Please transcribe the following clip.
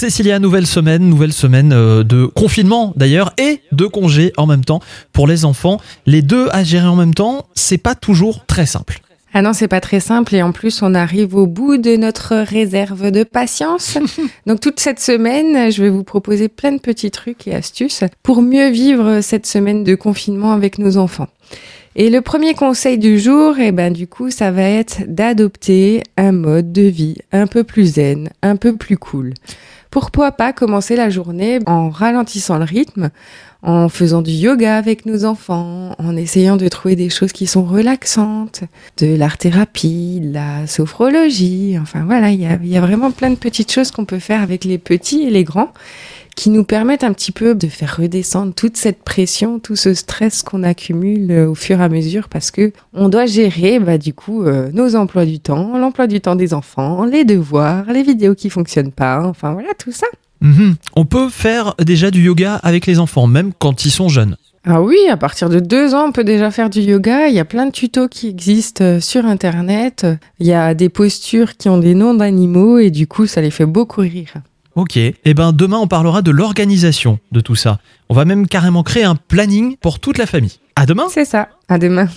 Cécilia, nouvelle semaine, nouvelle semaine euh, de confinement d'ailleurs et de congé en même temps pour les enfants. Les deux à gérer en même temps, c'est pas toujours très simple. Ah non, c'est pas très simple et en plus on arrive au bout de notre réserve de patience. Donc toute cette semaine, je vais vous proposer plein de petits trucs et astuces pour mieux vivre cette semaine de confinement avec nos enfants. Et le premier conseil du jour, eh ben du coup, ça va être d'adopter un mode de vie un peu plus zen, un peu plus cool. Pourquoi pas commencer la journée en ralentissant le rythme, en faisant du yoga avec nos enfants, en essayant de trouver des choses qui sont relaxantes, de l'art-thérapie, de la sophrologie, enfin voilà, il y a, vraiment plein de petites choses qu'on peut faire avec les petits et les grands qui nous permettent un petit peu de faire redescendre toute cette pression, tout ce stress qu'on accumule au fur et à mesure parce que on doit gérer bah, du coup euh, nos emplois du temps, l'emploi du temps des enfants, les devoirs, les vidéos qui fonctionnent pas, enfin voilà tout ça. Mhm. On peut faire déjà du yoga avec les enfants, même quand ils sont jeunes. Ah oui, à partir de deux ans, on peut déjà faire du yoga. Il y a plein de tutos qui existent euh, sur Internet. Il y a des postures qui ont des noms d'animaux et du coup, ça les fait beaucoup rire. Ok, et eh ben demain on parlera de l'organisation de tout ça. On va même carrément créer un planning pour toute la famille. À demain C'est ça, à demain.